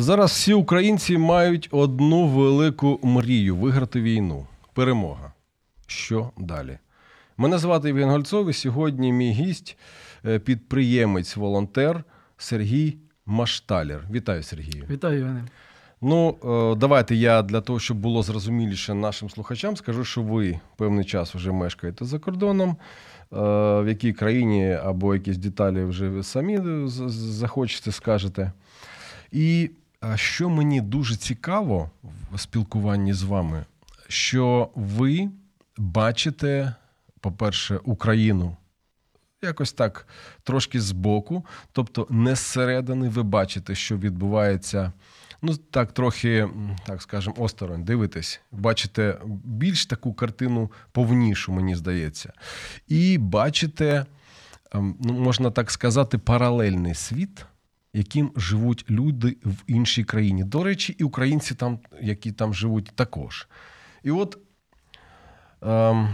Зараз всі українці мають одну велику мрію виграти війну. Перемога. Що далі? Мене звати Євген Гольцов, і сьогодні мій гість, е, підприємець, волонтер Сергій Машталер. Вітаю, Сергію. Вітаю, Іване. Ну, е, давайте я для того, щоб було зрозуміліше нашим слухачам, скажу, що ви певний час вже мешкаєте за кордоном. Е, В якій країні або якісь деталі вже ви самі захочете, скажете. І що мені дуже цікаво в спілкуванні з вами, що ви бачите, по-перше, Україну якось так трошки збоку, тобто не зсередини ви бачите, що відбувається. Ну, так, трохи, так скажемо, осторонь, дивитесь, бачите більш таку картину повнішу, мені здається. І бачите, ем, ну, можна так сказати, паралельний світ, яким живуть люди в іншій країні. До речі, і українці, там, які там живуть, також. І от. Ем,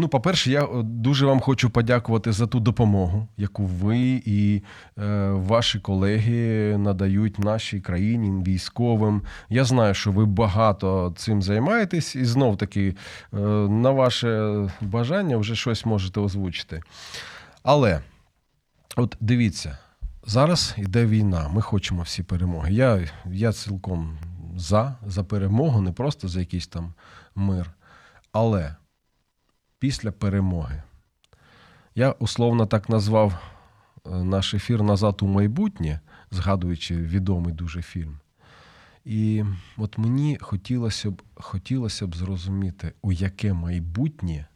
Ну, по-перше, я е, дуже вам хочу подякувати за ту допомогу, яку ви і е, ваші колеги надають нашій країні, військовим. Я знаю, що ви багато цим займаєтесь, і знов таки е, на ваше бажання вже щось можете озвучити. Але от дивіться, зараз йде війна, ми хочемо всі перемоги. Я, я цілком за, за перемогу, не просто за якийсь там мир. Але після перемоги. Я условно так назвав е, наш ефір назад у майбутнє, згадуючи відомий дуже фільм. І от мені хотілося б, хотілося б зрозуміти, у яке майбутнє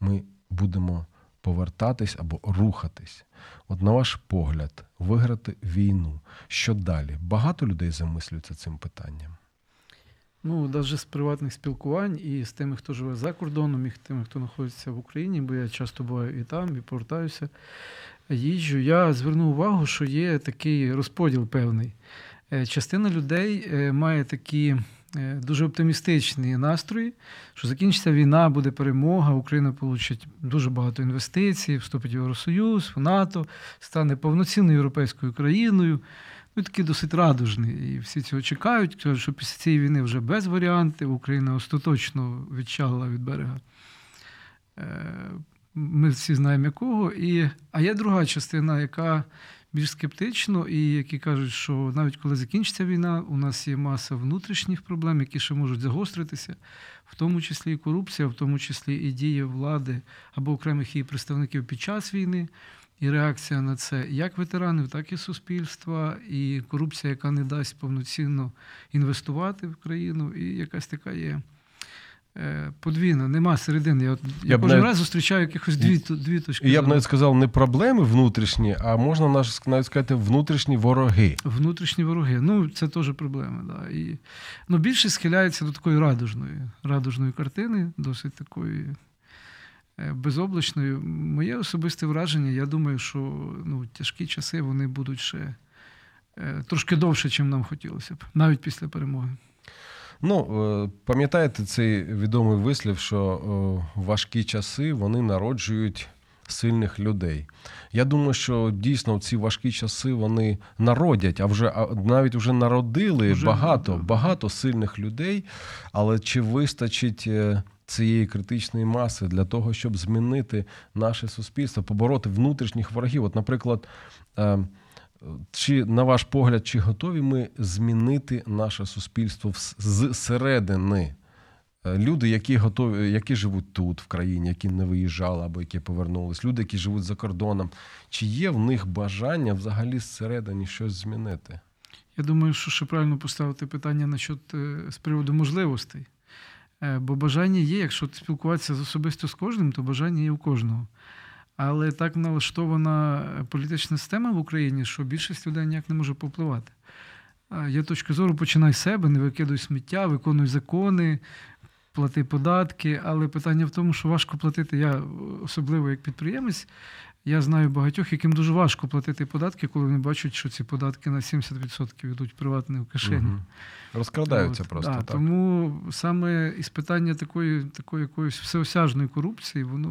ми будемо повертатись або рухатись. От на ваш погляд, виграти війну. Що далі? Багато людей замислюються цим питанням. Ну, навіть з приватних спілкувань і з тими, хто живе за кордоном, і з тими, хто знаходиться в Україні, бо я часто буваю і там, і повертаюся, їжджу. Я звернув увагу, що є такий розподіл певний. Е, Частина людей е, має такі дуже оптимістичні настрої, що закінчиться війна, буде перемога, Україна получить дуже багато інвестицій, вступить в Євросоюз, в НАТО, стане повноцінною європейською країною. Ну, такий досить радужний. І всі цього чекають. Кажуть, що після цієї війни вже без варіантів. Україна остаточно відчалила від берега. Е, Ми всі знаємо якого. І, а є друга частина, яка більш скептично, і які кажуть, що навіть коли закінчиться війна, у нас є маса внутрішніх проблем, які ще можуть загостритися, в тому числі і корупція, в тому числі і дії влади або окремих її представників під час війни. І реакція на це як ветеранів, так і суспільства, і корупція, яка не дасть повноцінно інвестувати в країну, і якась така є подвійна, нема середини. Я, от, я, Я кожен навіть- раз зустрічаю якихось дві, дві точки. Я б навіть сказав, не проблеми внутрішні, а можна навіть сказати внутрішні вороги. Внутрішні вороги. Ну, це теж проблема. Да. І, ну, більшість схиляється до такої радужної, радужної картини, досить такої е, безоблачної. Моє особисте враження, я думаю, що ну, тяжкі часи вони будуть ще е, трошки довше, чим нам хотілося б, навіть після перемоги. Ну, е, пам'ятаєте цей відомий вислів, що е, важкі часи вони народжують сильних людей. Я думаю, що дійсно в ці важкі часи вони народять, а вже а навіть вже народили Вже, багато, да. багато сильних людей. Але чи вистачить е, цієї критичної маси для того, щоб змінити наше суспільство, побороти внутрішніх ворогів? От, наприклад. Чи, на ваш погляд, чи готові ми змінити наше суспільство зсередини? Е, Люди, які готові, які живуть тут, в країні, які не виїжджали або які повернулись, люди, які живуть за кордоном, чи є в них бажання взагалі зсередині щось змінити? Я думаю, що ще правильно поставити питання насчет, е, з приводу можливостей. Е, Бо бажання є, якщо спілкуватися з- особисто з кожним, то бажання є у кожного. Але так налаштована політична система в Україні, що більшість людей ніяк не може повпливати. Я Є точка зору, починай з себе, не викидуй сміття, виконуй закони, плати податки. Але питання в тому, що важко платити. Я особливо як підприємець, я знаю багатьох, яким дуже важко платити податки, коли вони бачать, що ці податки на 70% йдуть приватні в кишені. Мгм. Розкрадаються От, просто да, так. Тому саме із питання такої, такої якоїсь всеосяжної корупції, воно,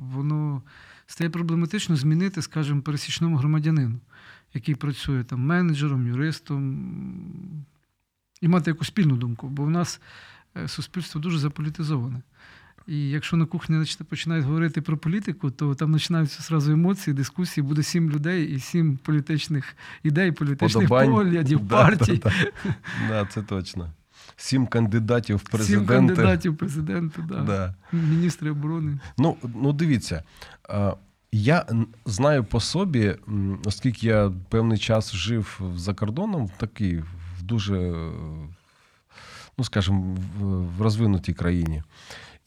воно стає проблематично змінити, скажімо, пересічному громадянину, який працює там менеджером, юристом, і мати якусь спільну думку. Бо в нас е, суспільство дуже заполітизоване. І якщо на кухні починають говорити про політику, то там починаються зразу емоції, дискусії, буде сім людей і сім політичних ідей, політичних Подобань. поглядів, Да, партій. да, да. Да, це точно. Сім кандидатів в Сім кандидатів в президенти, да. Да. міністри оборони. Ну, ну дивіться, я знаю по собі, оскільки я певний час жив за кордоном, в такий в дуже, ну скажімо, в розвинутій країні.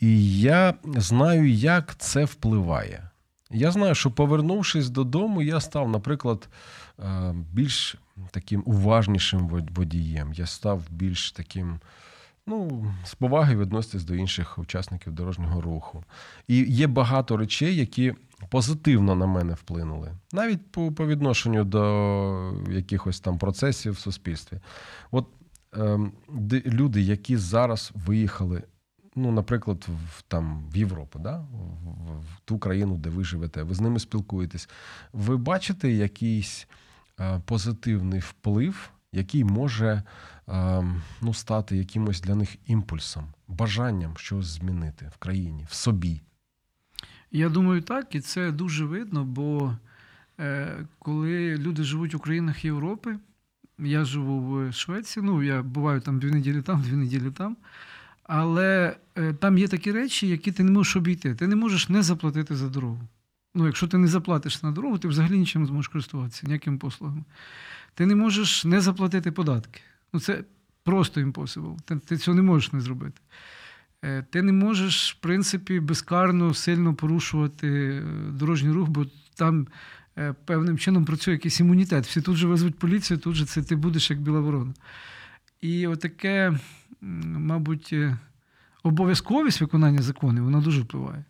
І я знаю, як це впливає. Я знаю, що повернувшись додому, я став, наприклад, е, більш таким уважнішим водієм. Я став більш таким, ну, з поваги відноситись до інших учасників дорожнього руху. І є багато речей, які позитивно на мене вплинули, навіть по, по відношенню до якихось там процесів в суспільстві. От де люди, які зараз виїхали, ну, наприклад, в, там, в Європу, да? в, в, ту країну, де ви живете, ви з ними спілкуєтесь, ви бачите якийсь е, позитивний вплив, який може е, ну, стати якимось для них імпульсом, бажанням щось змінити в країні, в собі. Я думаю, так, і це дуже видно, бо е, коли люди живуть у країнах Європи, я живу в Швеції, ну я буваю там дві неділі там, дві неділі там. Але е, там є такі речі, які ти не можеш обійти. Ти не можеш не заплатити за дорогу. Ну, якщо ти не заплатиш на дорогу, ти взагалі нічим не зможеш користуватися, ніякими послугами. Ти не можеш не заплатити податки. Ну, це просто impossible. Ти, ти цього не можеш не зробити. Е, Ти не можеш, в принципі, безкарно сильно порушувати е, дорожній рух, бо там певним чином працює якийсь імунітет. Всі тут же везуть поліцію, тут же це ти будеш як біла ворона. І отаке, мабуть, е, обов'язковість виконання законів, вона дуже впливає.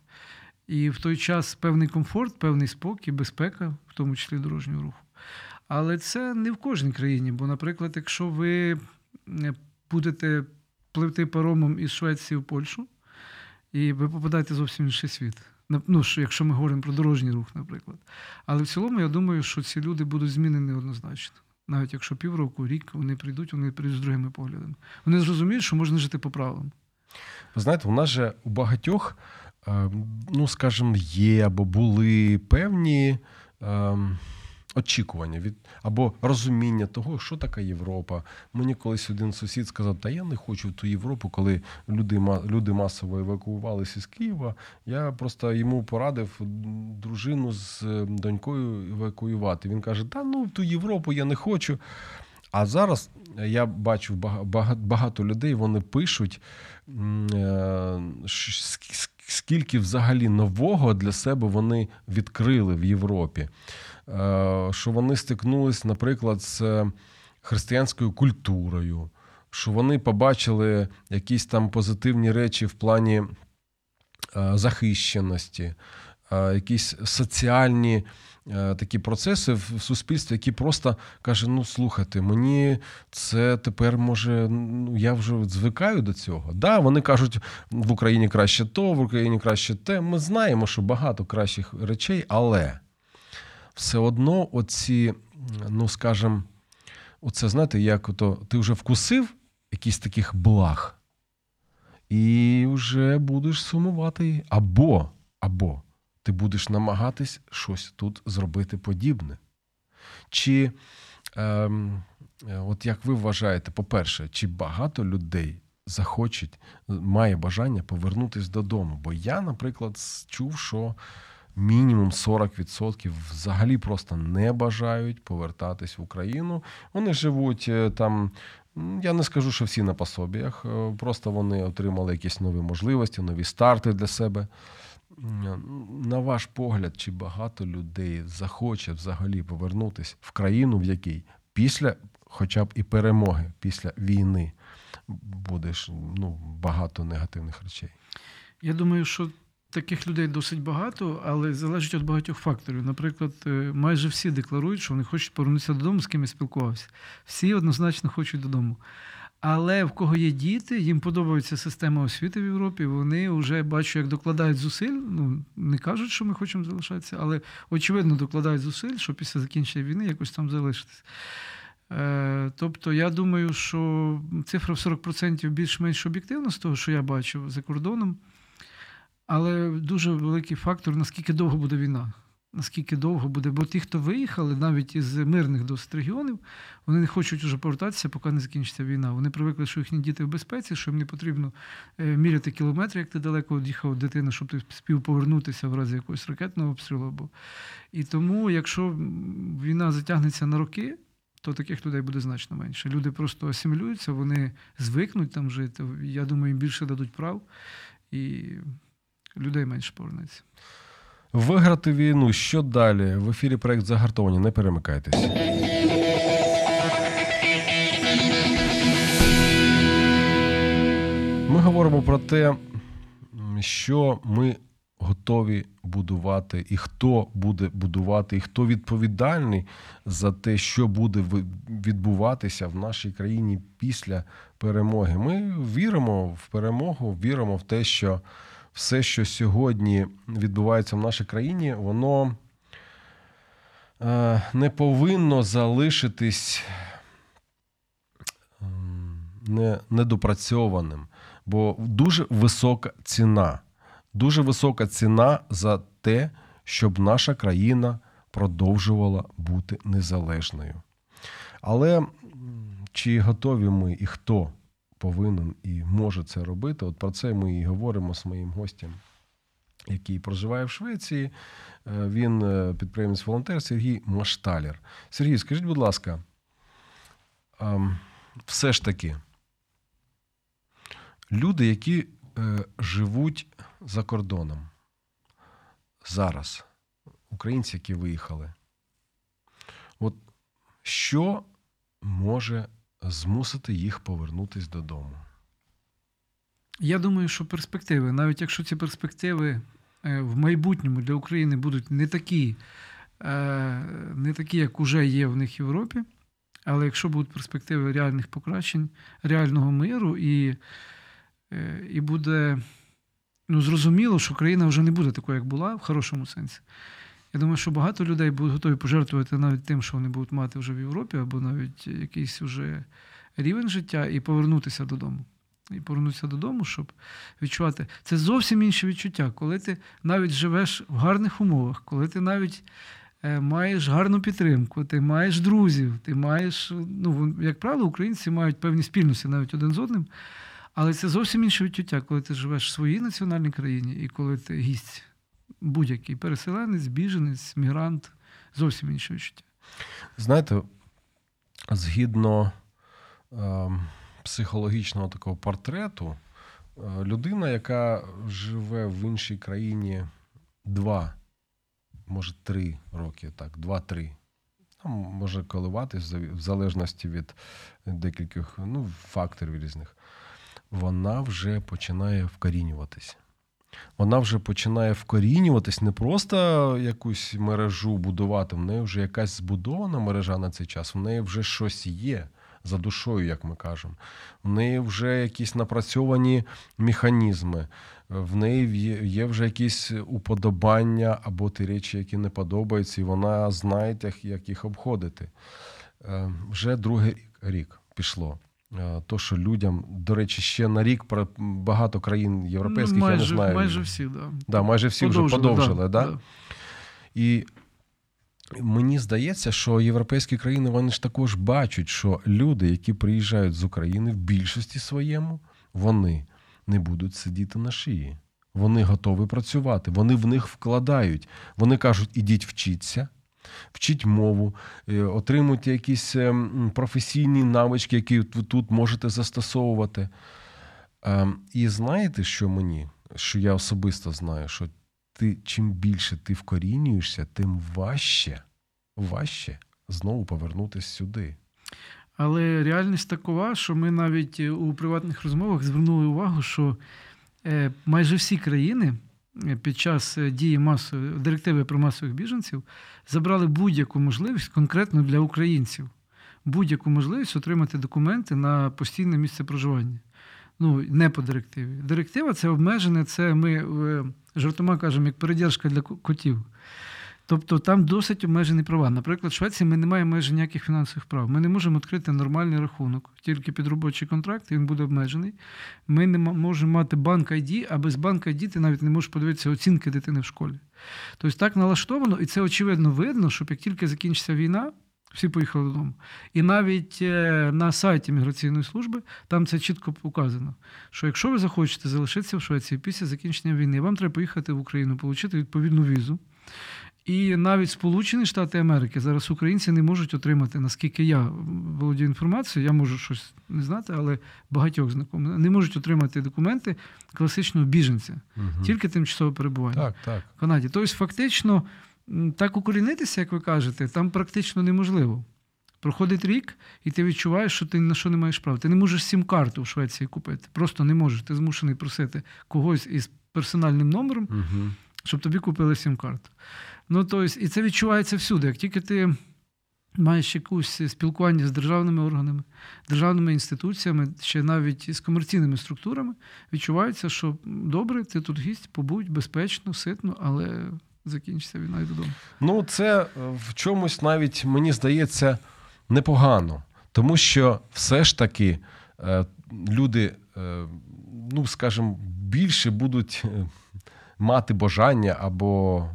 І в той час певний комфорт, певний спокій, безпека, в тому числі дорожнього руху. Але це не в кожній країні. Бо, наприклад, якщо ви е, будете пливти паромом із Швеції в Польщу, і ви попадаєте зовсім інший світ. Ну, якщо ми говоримо про дорожній рух, наприклад. Але в цілому, я думаю, що ці люди будуть змінені однозначно. Навіть якщо півроку, рік вони прийдуть, вони прийдуть з другими поглядами. Вони зрозуміють, що можна жити по правилам. Ви знаєте, у нас же у багатьох, е, ну скажімо, є або були певні е, очікування від або розуміння того, що така Європа. Мені колись один сусід сказав: Та я не хочу в ту Європу, коли люди, люди масово евакуювалися з Києва. Я просто йому порадив дружину з е, донькою евакуювати. Він каже: Та ну в ту Європу я не хочу. А зараз я бачу бага- бага- багато людей, вони пишуть, е, скільки взагалі нового для себе вони відкрили в Європі. Е, Що вони стикнулись, наприклад, з християнською культурою, що вони побачили якісь там позитивні речі в плані е, захищеності, е, якісь соціальні такі процеси в суспільстві, які просто каже: ну слухайте, мені це тепер може, ну я вже звикаю до цього. Да, вони кажуть, в Україні краще то, в Україні краще те. Ми знаємо, що багато кращих речей, але все одно оці, ну скажем, оце знаєте, як ото ти вже вкусив якісь таких благ, і вже будеш сумувати. Або, або ти будеш намагатись щось тут зробити подібне. Чи, ем, от як ви вважаєте, по-перше, чи багато людей захочуть, має бажання повернутися додому? Бо я, наприклад, чув, що мінімум 40% взагалі просто не бажають повертатись в Україну. Вони живуть е, там. Я не скажу, що всі на пособіях, е, просто вони отримали якісь нові можливості, нові старти для себе. На ваш погляд, чи багато людей захоче взагалі повернутися в країну, в якій після хоча б і перемоги після війни, буде ну, багато негативних речей. Я думаю, що таких людей досить багато, але залежить від багатьох факторів. Наприклад, е, майже всі декларують, що вони хочуть повернутися додому, з ким я спілкувався. Всі однозначно хочуть додому. Але в кого є діти, їм подобається система освіти в Європі. Вони вже бачу, як докладають зусиль. Ну не кажуть, що ми хочемо залишатися, але очевидно докладають зусиль, щоб після закінчення війни якось там залишитись. Е, тобто, я думаю, що цифра в 40% більш-менш об'єктивна з того, що я бачив за кордоном. Але дуже великий фактор, наскільки довго буде війна. Наскільки довго буде, бо ті, хто виїхали, навіть із мирних досить регіонів, вони не хочуть вже повертатися, поки не закінчиться війна. Вони привикли, що їхні діти в безпеці, що їм не потрібно е, міряти кілометри, як ти далеко від'їхав дитина, щоб ти спів повернутися в разі якогось ракетного обстрілу. Або. І тому, якщо війна затягнеться на роки, то таких людей буде значно менше. Люди просто асимілюються, вони звикнуть там жити. Я думаю, їм більше дадуть прав. І людей менше повернеться. Виграти війну. Що далі? В ефірі проект загартовані. Не перемикайтесь. Ми говоримо про те, що ми готові будувати, і хто буде будувати, і хто відповідальний за те, що буде відбуватися в нашій країні після перемоги. Ми віримо в перемогу, віримо в те, що все, що сьогодні відбувається в нашій країні, воно е, не повинно залишитись недопрацьованим, бо дуже висока ціна. Дуже висока ціна за те, щоб наша країна продовжувала бути незалежною. Але чи готові ми і хто повинен і може це робити. От про це ми і говоримо з моїм гостем, який проживає в Швеції. Е, він е, підприємець-волонтер Сергій Машталер. Сергій, скажіть, будь ласка, все ж таки, люди, які е, живуть за кордоном зараз, українці, які виїхали, от що може змусити їх повернутися додому? Я думаю, що перспективи, навіть якщо ці перспективи е, в майбутньому для України будуть не такі, е, не такі, як уже є в них в Європі, але якщо будуть перспективи реальних покращень, реального миру, і е, і буде ну, зрозуміло, що країна вже не буде такою, як була, в хорошому сенсі. Я думаю, що багато людей будуть готові пожертвувати навіть тим, що вони будуть мати вже в Європі, або навіть якийсь уже рівень життя, і повернутися додому. І повернутися додому, щоб відчувати. Це зовсім інше відчуття, коли ти навіть живеш в гарних умовах, коли ти навіть е, маєш гарну підтримку, ти маєш друзів, ти маєш, ну, як правило, українці мають певні спільності навіть один з одним. Але це зовсім інше відчуття, коли ти живеш в своїй національній країні і коли ти гість будь-який переселенець, біженець, мігрант зовсім інше відчуття. Знаєте, згідно е, психологічного такого портрету, е, людина, яка живе в іншій країні два, може три роки, так, два-три. Може коливатись в залежності від декількох ну, факторів різних, вона вже починає вкорінюватися вона вже починає вкорінюватись, не просто якусь мережу будувати, в неї вже якась збудована мережа на цей час, в неї вже щось є за душою, як ми кажемо. В неї вже якісь напрацьовані механізми, в неї є вже якісь уподобання або ті речі, які не подобаються, і вона знає, як їх обходити. Е, вже другий рік пішло. Е, то, що людям, до речі, ще на рік багато країн європейських, майже, я не знаю. Майже всі, да. Да, майже всі подовжили, вже подовжили. Да, да? І мені здається, що європейські країни вони ж також бачать, що люди, які приїжджають з України, в більшості своєму, вони не будуть сидіти на шиї. Вони готові працювати, вони в них вкладають. Вони кажуть, ідіть вчіться вчіть мову, е, отримуйте якісь е, професійні навички, які ви тут можете застосовувати. Ем, і знаєте, що мені, що я особисто знаю, що ти чим більше ти вкорінюєшся, тим важче, важче знову повернутися сюди. Але реальність такова, що ми навіть у приватних розмовах звернули увагу, що е, майже всі країни е, під час е, дії масової директиви про масових біженців забрали будь-яку можливість конкретно для українців, будь-яку можливість отримати документи на постійне місце проживання. Ну, не по директиві. Директива це обмежене, це ми е, жартома кажемо, як передержка для котів. Тобто там досить обмежені права. Наприклад, в Швеції ми не маємо майже ніяких фінансових прав. Ми не можемо відкрити нормальний рахунок, тільки під робочий контракт, він буде обмежений. Ми не можемо мати банк ID, а без банка ID ти навіть не можеш подивитися оцінки дитини в школі. Тобто так налаштовано, і це очевидно видно, що як тільки закінчиться війна, всі поїхали додому. І навіть е, на сайті міграційної служби там це чітко показано, що якщо ви захочете залишитися в Швеції після закінчення війни, вам треба поїхати в Україну, отримати відповідну візу. І навіть Сполучені Штати Америки зараз українці не можуть отримати, наскільки я володію інформацією, я можу щось не знати, але багатьох знайомих не можуть отримати документи класичного біженця, Мгм. тільки тимчасове перебування Так, так. в Канаді. Тобто, фактично, так укорінитися, як ви кажете, там практично неможливо. Проходить рік, і ти відчуваєш, що ти на що не маєш права. Ти не можеш сім-карту в Швеції купити. Просто не можеш. Ти змушений просити когось із персональним номером, Угу. щоб тобі купили сім-карту. Ну, тобто, і це відчувається всюди. Як тільки ти маєш якусь спілкування з державними органами, державними інституціями, ще навіть з комерційними структурами, відчувається, що добре, ти тут гість, побудь безпечно, ситно, але закінчиться війна і додому. Ну, це е, в чомусь навіть мені здається непогано, тому що все ж таки е, люди, е, ну скажімо, більше будуть мати бажання або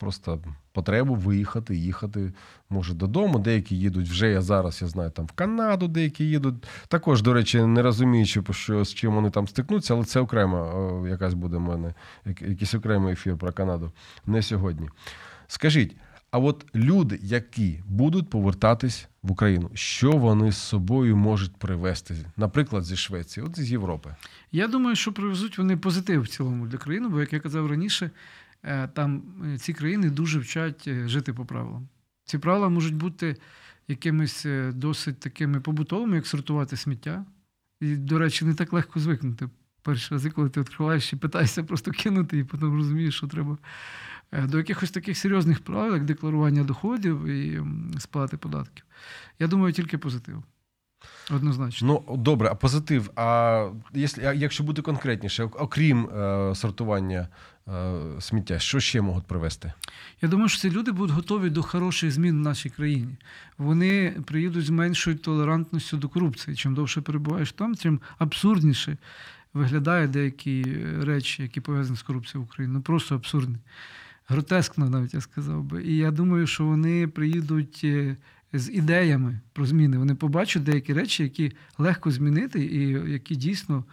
просто потребу виїхати, їхати, може, додому. Деякі їдуть вже я зараз, я знаю, там в Канаду, деякі їдуть. Також, до речі, не розуміючи, що, з чим вони там стикнуться, але це окремо якась буде в мене, якийсь окремий ефір про Канаду. Не сьогодні. Скажіть, а от люди, які будуть повертатись в Україну, що вони з собою можуть привезти, наприклад, зі Швеції, от з Європи? Я думаю, що привезуть вони позитив в цілому для країни, бо, як я казав раніше, там е, ці країни дуже вчать е, жити по правилам. Ці правила можуть бути якимись е, досить такими побутовими, як сортувати сміття. І, до речі, не так легко звикнути. Перші рази, коли ти відкриваєш і питаєшся просто кинути, і потім розумієш, що треба е, до якихось таких серйозних правил, як декларування доходів і сплати податків. Я думаю, тільки позитив. Однозначно. Ну добре, а позитив. А якщо, бути конкретніше, окрім е, сортування е, сміття, що ще можуть привезти? Я думаю, що ці люди будуть готові до хороших змін в нашій країні. Вони приїдуть з меншою толерантністю до корупції. Чим довше перебуваєш там, тим абсурдніше виглядають деякі е, речі, які пов'язані з корупцією в Україні. Ну просто абсурдні. Гротескно, навіть я сказав би. І я думаю, що вони приїдуть е, з ідеями про зміни. Вони побачать деякі речі, які легко змінити, і які дійсно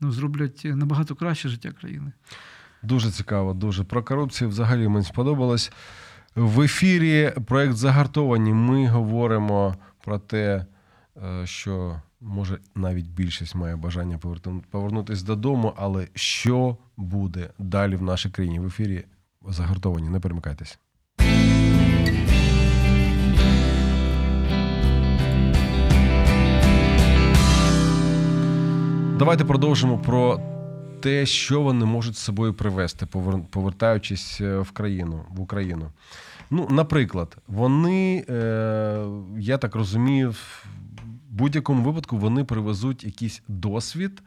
ну, зроблять набагато краще життя країни. Дуже цікаво, дуже. Про корупцію взагалі мені сподобалось. В ефірі проект Загартовані ми говоримо про те, е, що може навіть більшість має бажання повернутися додому, але що буде далі в нашій країні? В ефірі Загартовані, не перемикайтесь. Давайте продовжимо про те, що вони можуть з собою привезти, повер- повертаючись е, в країну в Україну. Ну, наприклад, вони, е, я так розумію, в будь-якому випадку вони привезуть якийсь досвід,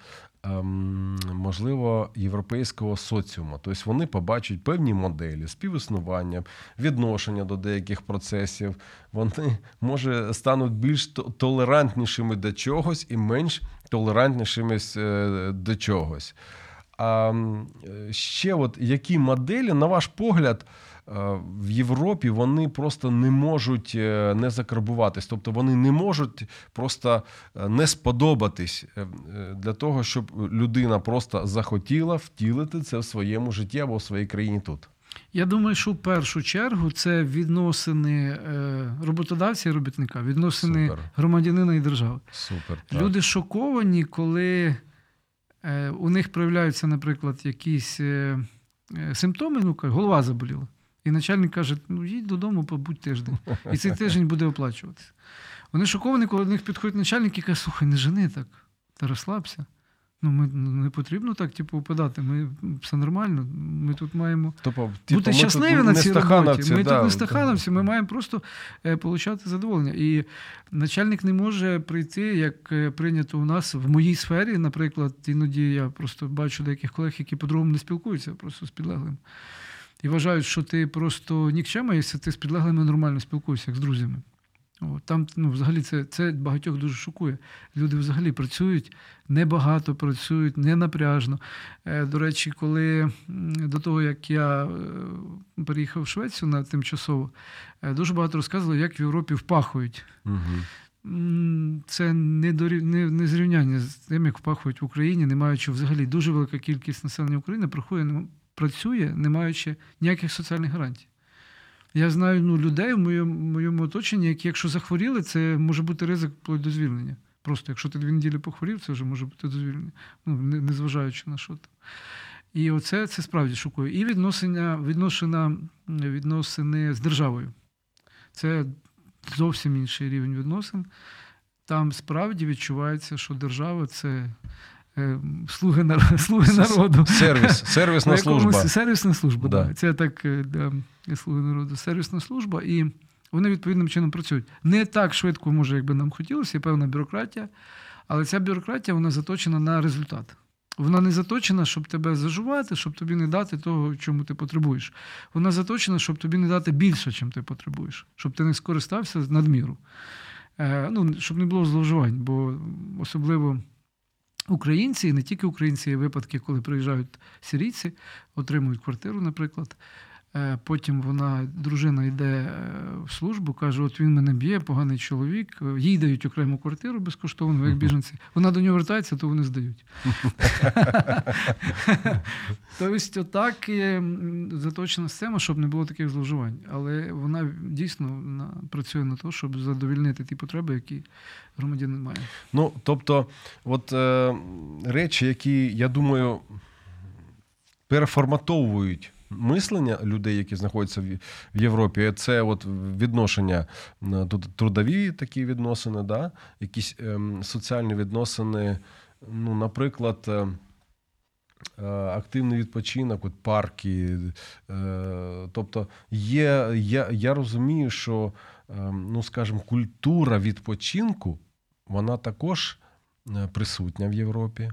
можливо, європейського соціуму. Тобто вони побачать певні моделі співіснування, відношення до деяких процесів. Вони, може, стануть більш толерантнішими до чогось і менш толерантнішими е, до чогось. А е, ще от які моделі, на ваш погляд, в Європі вони просто не можуть е, не закарбуватись, тобто вони не можуть просто е, не сподобатись е, е, для того, щоб людина просто захотіла втілити це в своєму житті або в своїй країні тут. Я думаю, що в першу чергу це відносини е, роботодавця і робітника, відносини Супер. громадянина і держави. Супер. так. Люди шоковані, коли е, у них проявляються, наприклад, якісь е, е, симптоми, ну голова заболіла. І начальник каже: ну їдь додому, побудь тиждень. І цей тиждень буде оплачуватися. Вони шоковані, коли до них підходить начальник і каже, слухай, не жени так, та розслабся. Ну, ми ну, не потрібно так, типу, впадати. Ми все нормально. Ми тут маємо Тобто, бути типу, щасливі тут на цій роботі. Ми да, тут не стахановці, да. ми маємо просто е, получати задоволення. І начальник не може прийти, як е, прийнято у нас в моїй сфері, наприклад, іноді я просто бачу деяких колег, які по-другому не спілкуються, просто з підлеглим. І вважають, що ти просто нікчема, якщо ти з підлеглими нормально спілкуєшся, як з друзями. От, там ну, взагалі це, це багатьох дуже шокує. Люди взагалі працюють небагато, працюють не напряжно. Е, До речі, коли до того, як я е, переїхав в Швецію на тимчасово, е, дуже багато розказували, як в Європі впахують. М, Це не, дорів... не, не зрівняння з тим, як впахують в Україні, не маючи взагалі дуже велика кількість населення України проходить, працює, не маючи ніяких соціальних гарантій. Я знаю ну, людей в моєму, моєму оточенні, які, якщо захворіли, це може бути ризик вплоть до звільнення. Просто якщо ти дві неділі похворів, це вже може бути до звільнення, ну, незважаючи на що там. І оце це справді шокує. І відносина, відношена, відносини з державою. Це зовсім інший рівень відносин. Там справді відчувається, що держава це слуги, нар- слуги народу. Сервіс, сервісна служба. Сервісна служба, Да. да. Це так, е, да, слуги народу. Сервісна служба, і вони відповідним чином працюють. Не так швидко, може, як би нам хотілося, є певна бюрократія, але ця бюрократія вона заточена на результат. Вона не заточена, щоб тебе зажувати, щоб тобі не дати того, чому ти потребуєш. Вона заточена, щоб тобі не дати більше, чим ти потребуєш, щоб ти не скористався надміру. Е, ну, щоб не було зловживань, бо особливо українці, і не тільки українці, є випадки, коли приїжджають сирійці, отримують квартиру, наприклад. Е, Потім вона, дружина йде е, в службу, каже: от він мене б'є, поганий чоловік. Е, Їй дають окрему квартиру безкоштовно, як біженці. Вона до нього вертається, то вони здають. Тобто, отак є заточена система, щоб не було таких зловживань. Але вона дійсно працює на те, щоб задовільнити ті потреби, які громадянин має. Ну, тобто, от речі, які, я думаю, переформатовують мислення людей, які знаходяться в, Європі, це от відношення е, тут трудові такі відносини, да? якісь ем, соціальні відносини, ну, наприклад. е, е, Активний відпочинок, от парки. е, Тобто, є, я, я розумію, що, ем, ну, скажімо, культура відпочинку вона також е, присутня в Європі.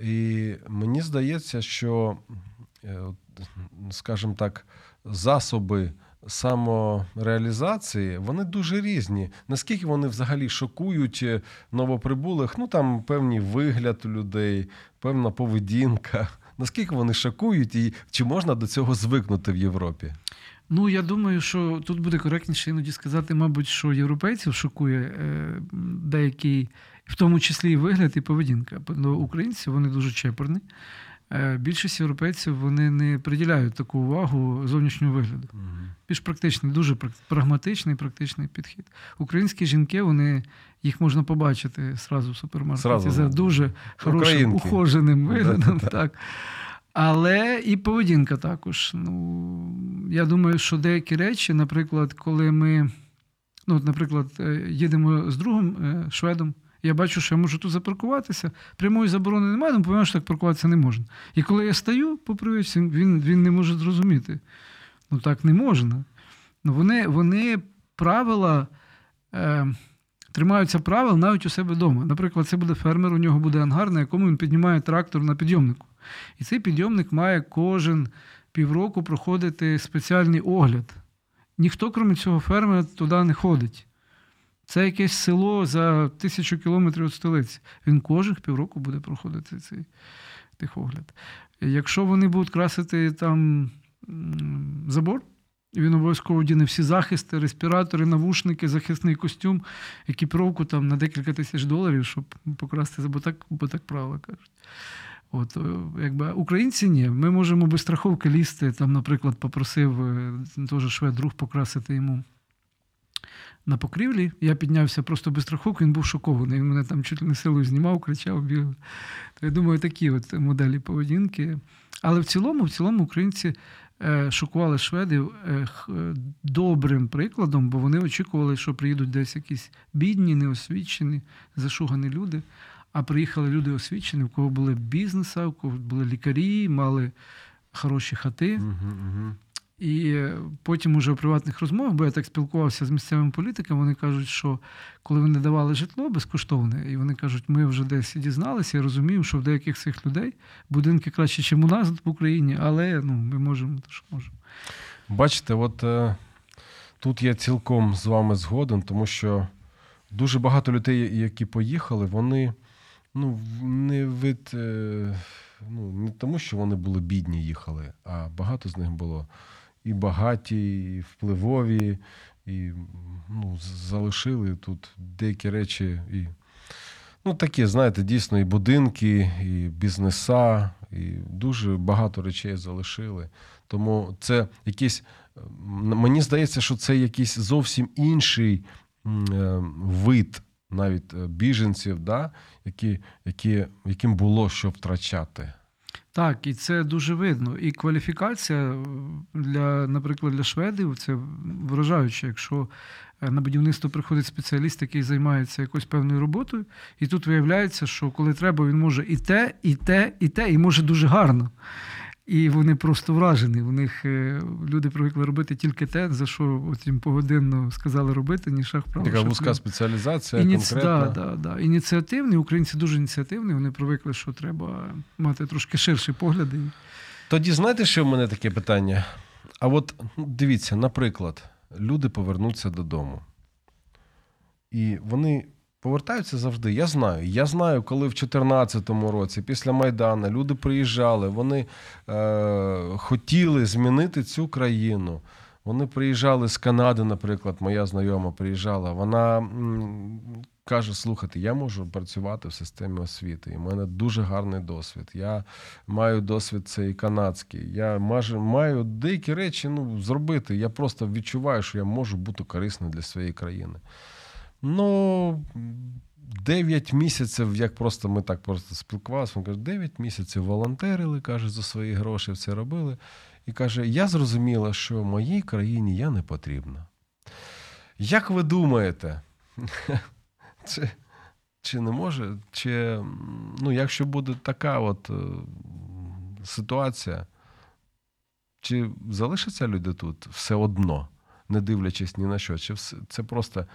І мені здається, що, скажімо так, засоби самореалізації вони дуже різні. Наскільки вони взагалі шокують е, новоприбулих? Ну там певний вигляд людей, певна поведінка. Наскільки вони шокують, і чи можна до цього звикнути в Європі? Ну, я думаю, що тут буде коректніше іноді сказати, мабуть, що європейців шокує е, деякий, в тому числі і вигляд, і поведінка. Бо українці вони дуже чепурні. Е, більшість європейців вони не приділяють таку увагу зовнішнього вигляду. Більш практичний, дуже прагматичний, практичний підхід. Українські жінки, вони їх можна побачити зразу в супермаркеті Зразу. за дуже хорошим, Українки. ухоженим виглядом. Да-да-да. Так. Але і поведінка також. Ну, я думаю, що деякі речі, наприклад, коли ми, ну, наприклад, е, їдемо з другом е, шведом, я бачу, що я можу тут запаркуватися. Прямої заборони немає, але повинен, що так паркуватися не можна. І коли я стаю по привичці, він, він не може зрозуміти. Ну так не можна. Ну, вони, вони правила. Е, Тримаються правил навіть у себе вдома. Наприклад, це буде фермер, у нього буде ангар, на якому він піднімає трактор на підйомнику. І цей підйомник має кожен півроку проходити спеціальний огляд. Ніхто, крім цього фермера, туди не ходить. Це якесь село за тисячу кілометрів від столиці. Він кожних півроку буде проходити цей техогляд. Якщо вони будуть красити там забор, він обов'язково вдіне всі захисти, респіратори, навушники, захисний костюм, екіпіровку там на декілька тисяч доларів, щоб покрасти забор, так, бо так правило кажуть. От, е, якби, українці ні. Ми можемо без страховки лізти. Там, наприклад, попросив е, теж швед друг покрасити йому на покрівлі. Я піднявся просто без страховки, він був шокований. Він мене там чуть не силою знімав, кричав, бігав. То я думаю, такі от моделі поведінки. Але в цілому, в цілому, українці е, шокували шведів е, е, добрим прикладом, бо вони очікували, що приїдуть десь якісь бідні, неосвічені, зашугані люди. А приїхали люди освічені, в кого були бізнеси, в кого були лікарі, мали хороші хати. Мгм, мгм. І потім уже в приватних розмовах, бо я так спілкувався з місцевими політиками, вони кажуть, що коли вони давали житло безкоштовне, і вони кажуть, ми вже десь дізналися, я розумію, що в деяких цих людей будинки краще, ніж у нас в Україні, але ну, ми можемо, то що можемо. Бачите, от е, тут я цілком з вами згоден, тому що дуже багато людей, які поїхали, вони ну, не від. Е, ну, не тому, що вони були бідні, їхали, а багато з них було і багаті, і впливові, і ну, залишили тут деякі речі. І, ну, такі, знаєте, дійсно, і будинки, і бізнеса, і дуже багато речей залишили. Тому це якийсь, мені здається, що це якийсь зовсім інший е, вид навіть е, біженців, да, які, які, яким було що втрачати. Так, і це дуже видно. І кваліфікація е, для, наприклад, для шведів це вражаюче, якщо е, на будівництво приходить спеціаліст, який займається якоюсь певною роботою, і тут виявляється, що коли треба, він може і те, і те, і те, і може дуже гарно. І вони просто вражені. У них е, люди привикли робити тільки те, за що от їм погодинно сказали робити, ні шаг вправо. Така вузька спеціалізація, Ініці... конкретна. Да, да, да. Ініціативні, українці дуже ініціативні, вони привикли, що треба мати трошки ширші погляди. Тоді знаєте, що в мене таке питання? А от ну, дивіться, наприклад, люди повернуться додому. І вони повертаються завжди. Я знаю. Я знаю, коли в 2014 році, після Майдану, люди приїжджали, вони е, хотіли змінити цю країну. Вони приїжджали з Канади, наприклад, моя знайома приїжджала. Вона м, каже: слухайте, я можу працювати в системі освіти. І в мене дуже гарний досвід. Я маю досвід цей канадський. Я маю, маю деякі речі ну, зробити. Я просто відчуваю, що я можу бути корисним для своєї країни. Ну, 9 місяців, як просто ми так просто спілкувалися, він каже, 9 місяців волонтерили, каже, за свої гроші все робили. І каже: я зрозуміла, що моїй країні я не потрібна. Як ви думаєте, чи, чи не може, чи, ну, якщо буде така от е, ситуація, чи залишаться люди тут все одно, не дивлячись ні на що? Чи це просто,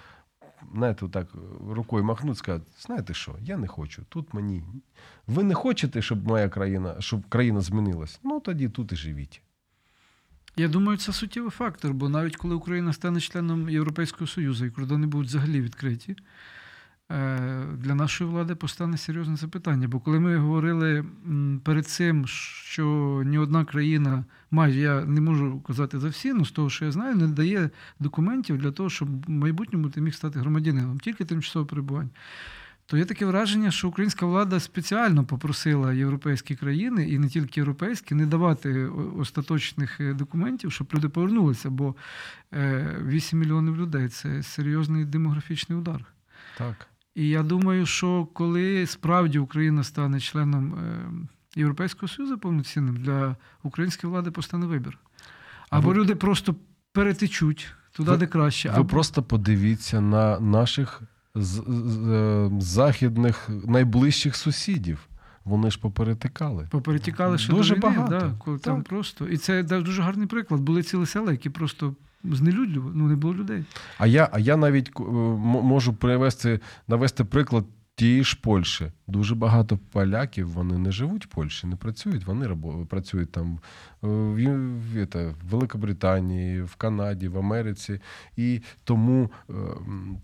знаєте, так рукою махнуть, сказати, знаєте що, я не хочу, тут мені. Ви не хочете, щоб моя країна, щоб країна змінилась? Ну тоді тут і живіть. Я думаю, це суттєвий фактор, бо навіть коли Україна стане членом Європейського Союзу і кордони будуть взагалі відкриті, е, для нашої влади постане серйозне запитання. Бо коли ми говорили перед цим, що ні одна країна, майже я не можу казати за всі, але з того, що я знаю, не дає документів для того, щоб в майбутньому ти міг стати громадянином, тільки тимчасове перебування. То є таке враження, що українська влада спеціально попросила європейські країни, і не тільки європейські, не давати остаточних е, документів, щоб люди повернулися, бо е, 8 мільйонів людей це серйозний демографічний удар. Так. І я думаю, що коли справді Україна стане членом е, Європейського Союзу повноцінним, для української влади постане вибір. Або ви- люди просто перетечуть туди, Ви- де краще. Ви або... просто подивіться на наших з- з- е, західних найближчих сусідів. Вони ж поперетикали. Поперетікали ще Дуже до війни, багато. Да, коли там просто. І це да, дуже гарний приклад. Були цілі села, які просто знелюдлювали, ну не було людей. А я, а я навіть е, можу привести, навести приклад тієї ж Польщі. Дуже багато поляків вони не живуть в Польщі, не працюють. Вони працюють там в, Ю- в, це, в Великобританії, в Канаді, в Америці. І тому, е,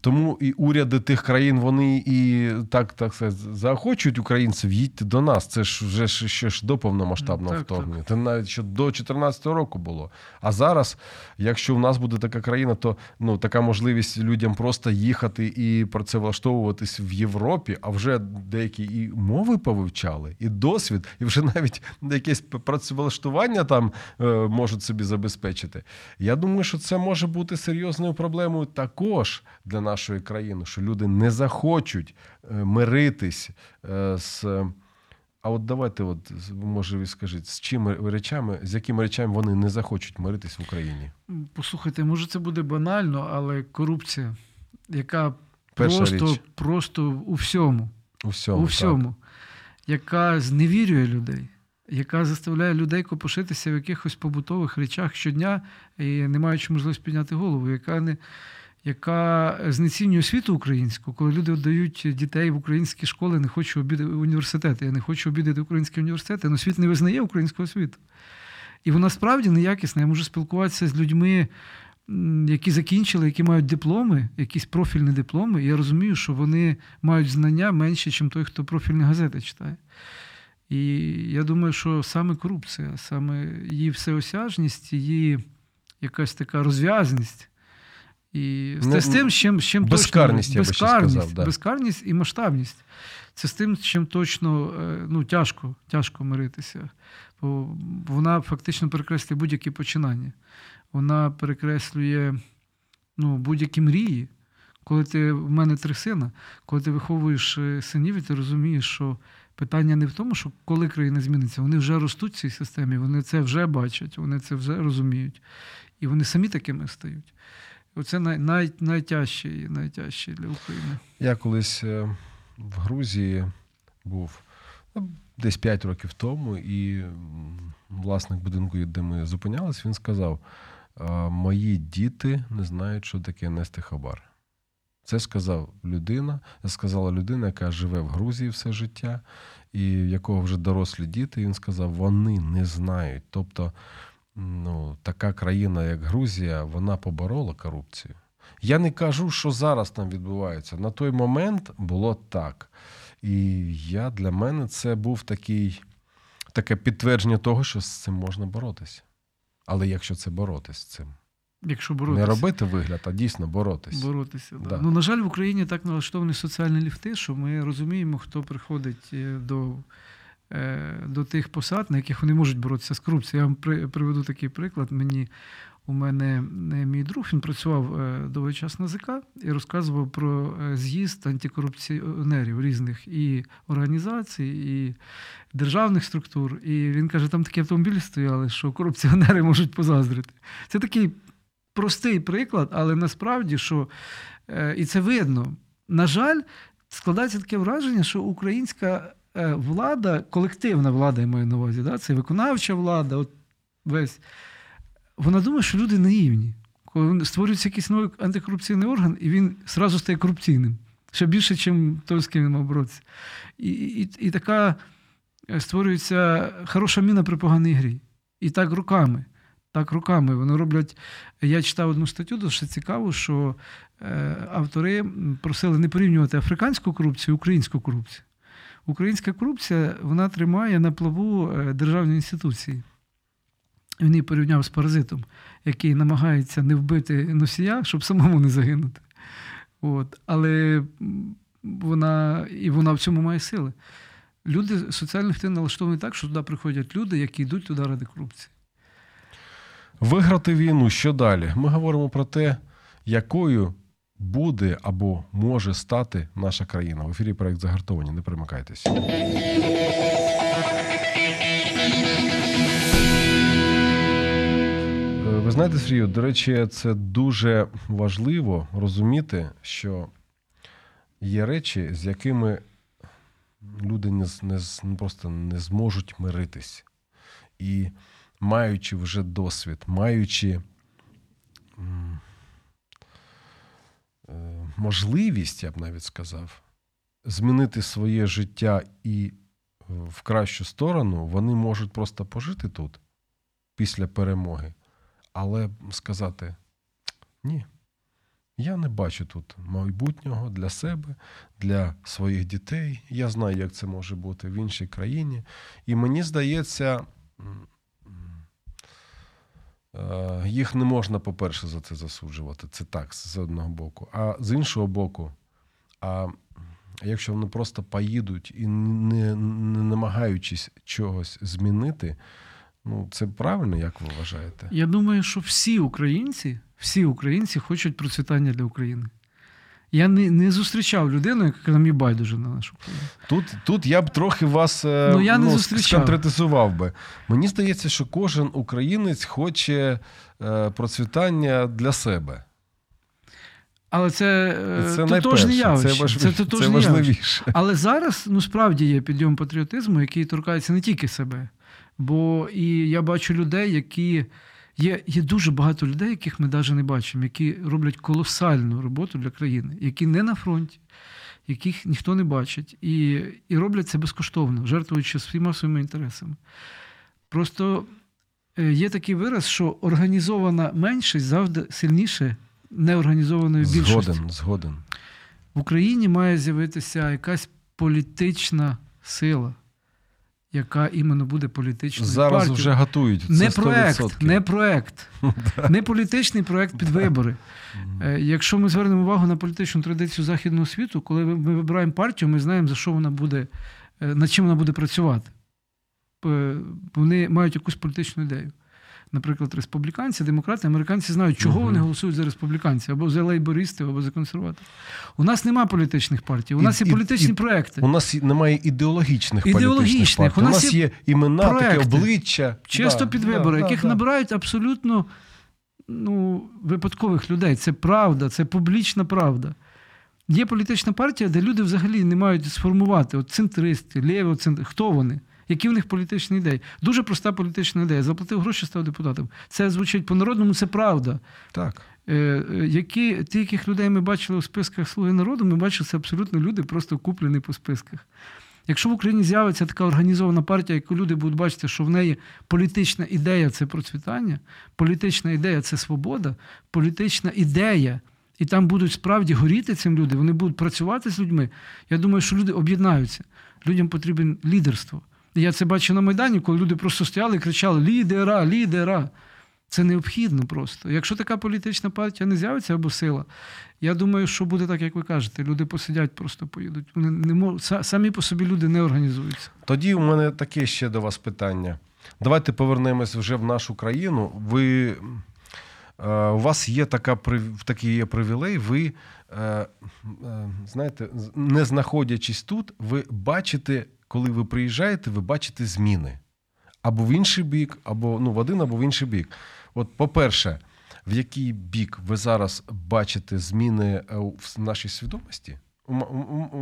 тому і уряди тих країн вони і так, так сказати, заохочують українців їдьте до нас. Це ж вже ще ж до повномасштабного так. вторгнення. Це навіть ще до 2014 року було. А зараз, якщо в нас буде така країна, то ну така можливість людям просто їхати і працевлаштовуватись в Європі, а вже деякі і мови повивчали, і досвід, і вже навіть якесь працевлаштування там е, можуть собі забезпечити. Я думаю, що це може бути серйозною проблемою також для нашої країни, що люди не захочуть е, миритись е, з А от давайте, от може, ви скажіть, з чими речами, з якими речами вони не захочуть миритись в Україні? Послухайте, може це буде банально, але корупція, яка Перша просто, річ. просто у всьому, У всьому. у так. яка зневірює людей, яка заставляє людей копошитися в якихось побутових речах щодня і не маючи можливості підняти голову, яка не. Яка знецінює освіту українську, коли люди віддають дітей в українські школи, не хочу обідати університети. Я не хочу обідати українські університети, але світ не визнає українську освіту. І вона справді неякісна. Я можу спілкуватися з людьми, які закінчили, які мають дипломи, якісь профільні дипломи. І я розумію, що вони мають знання менше, ніж той, хто профільні газети читає. І я думаю, що саме корупція, саме її всеосяжність, її якась така розв'язаність. І Ну, з тим, з чим, з чим безкарність, точно, я безкарність, сказав, да. безкарність і масштабність. Це з тим, з чим точно е, ну, тяжко, тяжко миритися. Бо вона фактично перекреслює будь-які починання. Вона перекреслює ну, будь-які мрії. Коли ти в мене три сина, коли ти виховуєш е, синів, і ти розумієш, що питання не в тому, що коли країна зміниться, вони вже ростуть в цій системі, вони це вже бачать, вони це вже розуміють. І вони самі такими стають. Оце най, най, найтяжче, найтяжче для України. Я колись е, в Грузії був ну, десь 5 років тому, і власник будинку, де ми зупинялись, він сказав: мої діти не знають, що таке нести хабар. Це сказав людина, сказала людина, яка живе в Грузії все життя, і в якого вже дорослі діти. Він сказав, вони не знають. Тобто, ну, така країна, як Грузія, вона поборола корупцію. Я не кажу, що зараз там відбувається. На той момент було так. І я для мене це був такий, таке підтвердження того, що з цим можна боротися. Але якщо це боротися з цим, Якщо боротися. не робити вигляд, а дійсно боротися. Боротися. Да. Да. Ну, на жаль, в Україні так налаштовані соціальні ліфти, що ми розуміємо, хто приходить е, до, е, до тих посад, на яких вони можуть боротися з корупцією. Я вам приведу такий приклад. Мені у мене е, мій друг він працював довгий час на ЗК і розказував про з'їзд антикорупціонерів різних і організацій, і державних структур. І він каже, там такі автомобілі стояли, що корупціонери можуть позаздрити. Це такий простий приклад, але насправді, що е, і це видно. На жаль, складається таке враження, що українська е, влада, колективна влада, я маю на увазі, да, це виконавча влада, от весь, вона думає, що люди наївні. Коли створюється якийсь новий антикорупційний орган, і він зразу стає корупційним. Ще більше, ніж той, з ким він мав боротися. І, і, і така е, створюється хороша міна при поганій грі. І так руками. Так руками. Вони роблять. Я читав одну статтю, дуже цікаво, що е, автори просили не порівнювати африканську корупцію і українську корупцію. Українська корупція вона тримає на плаву е, державні інституції. Він її порівняв з паразитом, який намагається не вбити носія, щоб самому не загинути. От. Але вона, і вона в цьому має сили. Люди соціально ліфти налаштовані так, що туди приходять люди, які йдуть туди ради корупції. Виграти війну, що далі? Ми говоримо про те, якою буде або може стати наша країна. В ефірі проект загартовані. Не примикайтесь. Е, Ви знаєте, Сергію, до речі, це дуже важливо розуміти, що є речі, з якими люди не, не, ну, просто не зможуть миритись. І маючи вже досвід, маючи е, можливість, я б навіть сказав, змінити своє життя і в кращу сторону, вони можуть просто пожити тут після перемоги, але сказати: ні, я не бачу тут майбутнього для себе, для своїх дітей. Я знаю, як це може бути в іншій країні. І мені здається, їх не можна, по-перше, за це засуджувати. Це так, з одного боку. А з іншого боку, а якщо вони просто поїдуть і не, не намагаючись чогось змінити, ну це правильно, як ви вважаєте? Я думаю, що всі українці, всі українці хочуть процвітання для України. Я не, не зустрічав людину, яка мені байдуже на нашу країну. Тут, тут я б трохи вас е, Ну, я не сконкретизував би. Мені здається, що кожен українець хоче е, процвітання для себе. Але це, е, Це тотожне явище. це, важливі- це, тотожне це явище. важливіше. Але зараз ну справді є підйом патріотизму, який торкається не тільки себе. Бо і я бачу людей, які є, є дуже багато людей, яких ми навіть не бачимо, які роблять колосальну роботу для країни, які не на фронті, яких ніхто не бачить, і, і роблять це безкоштовно, жертвуючи всіма своїми інтересами. Просто е, є такий вираз, що організована меншість завжди сильніше неорганізованої більшості. Згоден, згоден. В Україні має з'явитися якась політична сила, яка іменно буде політичною Зараз партією. вже готують. Це не 100%. проект, не проект, не політичний проект під вибори. Е, Якщо ми звернемо увагу на політичну традицію західного світу, коли ми ми вибираємо партію, ми знаємо, за що вона буде, е, над чим вона буде працювати. Е, Вони мають якусь політичну ідею. Наприклад, республіканці, демократи, американці знають, чого Мгм. вони голосують за республіканців, або за лейбористів, або за консерваторів. У нас нема політичних партій, у І- нас є політичні і- проекти. У нас немає ідеологічних, Ідеологічних. політичних партій. У У нас нас є імена, таке обличчя. Чисто Да, під вибори, да, яких да. набирають абсолютно ну, випадкових людей. Це правда, це публічна правда. Є політична партія, де люди взагалі не мають сформувати от центристи, центр... хто вони? Які в них політичні ідеї? Дуже проста політична ідея. Заплатив гроші, став депутатом. Це звучить по-народному, це правда. Так. Е, е, які, ті, яких людей ми бачили у списках Слуги народу, ми бачили, це абсолютно люди, просто куплені по списках. Якщо в Україні з'явиться така організована партія, яку люди будуть бачити, що в неї політична ідея це процвітання, політична ідея це свобода, політична ідея, і там будуть справді горіти цим люди, вони будуть працювати з людьми. Я думаю, що люди об'єднаються. Людям потрібен лідерство. Я це бачу на Майдані, коли люди просто стояли і кричали: лідера, лідера. Це необхідно просто. Якщо така політична партія не з'явиться або сила, я думаю, що буде так, як ви кажете. Люди посидять, просто поїдуть. Вони не мож... самі по собі люди не організуються. Тоді у мене таке ще до вас питання. Давайте повернемось вже в нашу країну. Ви, е, у вас є така, такий є привілей, ви, е, е, знаєте, не знаходячись тут, ви бачите, коли ви приїжджаєте, ви бачите зміни. Або в інший бік, або ну, в один, або в інший бік. От, по-перше, в який бік ви зараз бачите зміни е, в нашій свідомості? У, у-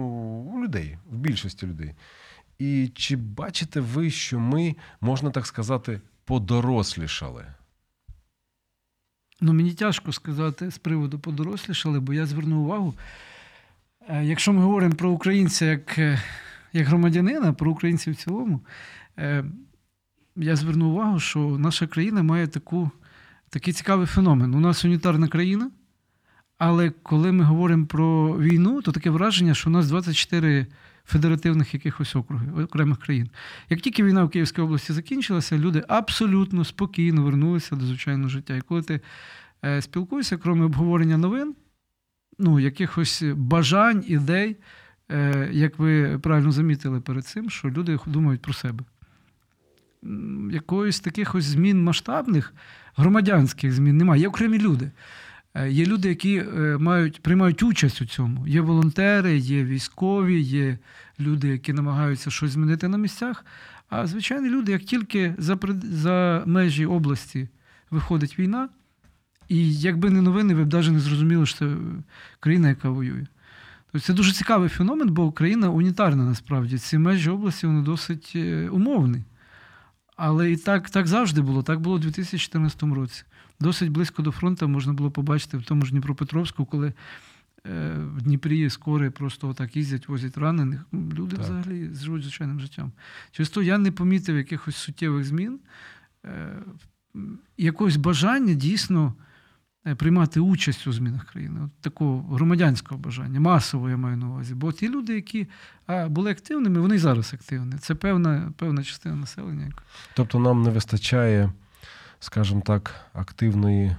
у, людей, в більшості людей. І чи бачите ви, що ми, можна так сказати, подорослішали? Ну, мені тяжко сказати з приводу подорослішали, бо я звернув увагу. е, Якщо ми говоримо про українця як, е, як громадянина, про українців в цілому, е, я звернув увагу, що наша країна має таку, такий цікавий феномен. У нас унітарна країна, але коли ми говоримо про війну, то таке враження, що у нас 24 федеративних якихось округи, окремих країн. Як тільки війна в Київській області закінчилася, люди абсолютно спокійно вернулися до звичайного життя. І коли ти е, спілкуєшся, крім обговорення новин, ну, якихось бажань, ідей, як ви правильно замітили перед цим, що люди думають про себе. Якоїсь таких ось змін масштабних, громадянських змін немає. Є окремі люди. Е, Є люди, які е, мають, приймають участь у цьому. Є волонтери, є військові, є люди, які намагаються щось змінити на місцях. А звичайні люди, як тільки за, за межі області виходить війна, і якби не новини, ви б навіть не зрозуміли, що це країна, яка воює. Тобто це дуже цікавий феномен, бо Україна унітарна насправді. Ці межі області вони досить е, умовні. Але і так, так завжди було. Так було у 2014 році. Досить близько до фронту можна було побачити в тому ж Дніпропетровську, коли е, в Дніпрі скори просто отак їздять, возять ранених. Люди Так. взагалі живуть звичайним життям. Через то я не помітив якихось суттєвих змін, е, якогось бажання дійсно приймати участь у змінах країни. От такого громадянського бажання, масового я маю на увазі. Бо ті люди, які були активними, вони і зараз активні. Це певна, певна частина населення. Тобто нам не вистачає, скажімо так, активної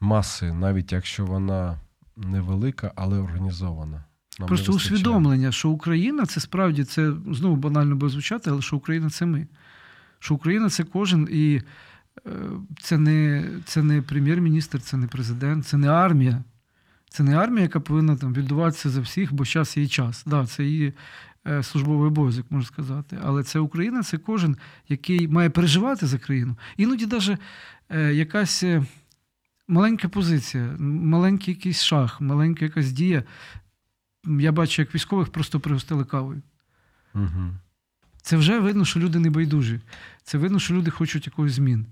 маси, навіть якщо вона невелика, але організована. Нам Просто усвідомлення, що Україна це справді це знову банально буде звучати, але що Україна це ми. Що Україна це кожен, і е, це не, це не прем'єр-міністр, це не президент, це не армія, Це не армія, яка повинна там віддуватися за всіх, бо час є час. Да, це її е, службовий обов'язок, можна сказати. Але це Україна, це кожен, який має переживати за країну. Іноді навіть е, якась е, маленька позиція, маленький якийсь шаг, маленька якась дія. Я бачу, як військових просто пригостили кавою. Угу. Це вже видно, що люди не байдужі. Це видно, що люди хочуть якоїсь змін.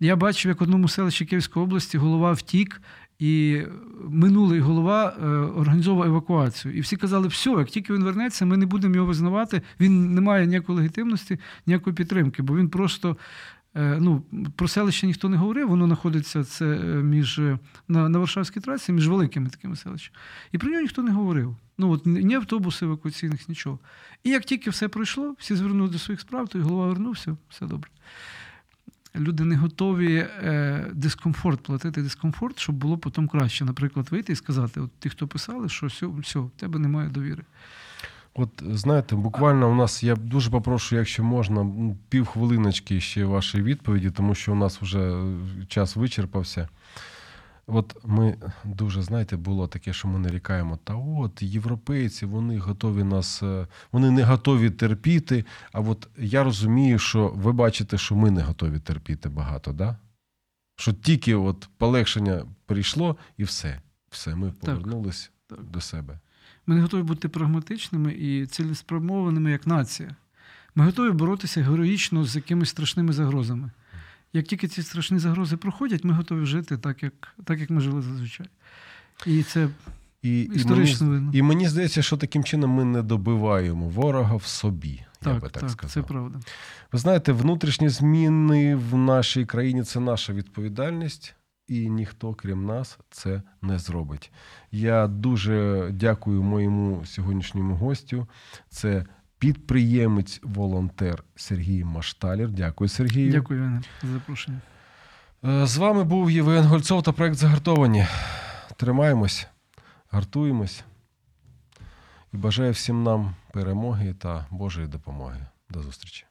Я бачив, як в одному селищі Київської області голова втік, і минулий голова е, організовував евакуацію. І всі казали, все, як тільки він вернеться, ми не будемо його визнавати. Він не має ніякої легітимності, ніякої підтримки, бо він просто. Е, Ну, про селище ніхто не говорив, воно знаходиться це е, між е, на, на Варшавській трасі, між великими такими селищами. І про нього ніхто не говорив. Ну от ні автобусів евакуаційних, нічого. І як тільки все пройшло, всі звернули до своїх справ, то й голова вернувся, все добре. Люди не готові е, дискомфорт платити дискомфорт, щоб було потім краще. Наприклад, вийти і сказати: от ті, хто писали, що все, все, в тебе немає довіри. От знаєте, буквально у нас я дуже попрошу, якщо можна, півхвилиночки ще вашої відповіді, тому що у нас вже е, час вичерпався. От ми дуже, знаєте, було таке, що ми нарікаємо, та от європейці, вони готові нас, е, вони не готові терпіти. А от я розумію, що ви бачите, що ми не готові терпіти багато, да? Що тільки от полегшення прийшло і все. Все, ми повернулись так. до себе. Ми не готові бути прагматичними і цілеспрямованими як нація. Ми готові боротися героїчно з якимись страшними загрозами. Як тільки ці страшні загрози проходять, ми готові жити так, як, так, як ми жили зазвичай. І це І, і, мені, історично видно. і мені здається, що таким чином ми не добиваємо ворога в собі. я би так, так, сказав. це правда. Ви знаєте, внутрішні зміни в нашій країні це наша відповідальність, і ніхто, крім нас, це не зробить. Я дуже дякую моєму сьогоднішньому гостю. Це підприємець, волонтер Сергій Машталєр. Дякую, Сергію. Дякую, Євгене, за запрошення. Е, З вами був Євген Гольцов та проект Загартовані. Тримаємось, гартуємось і бажаю всім нам перемоги та Божої допомоги. До зустрічі.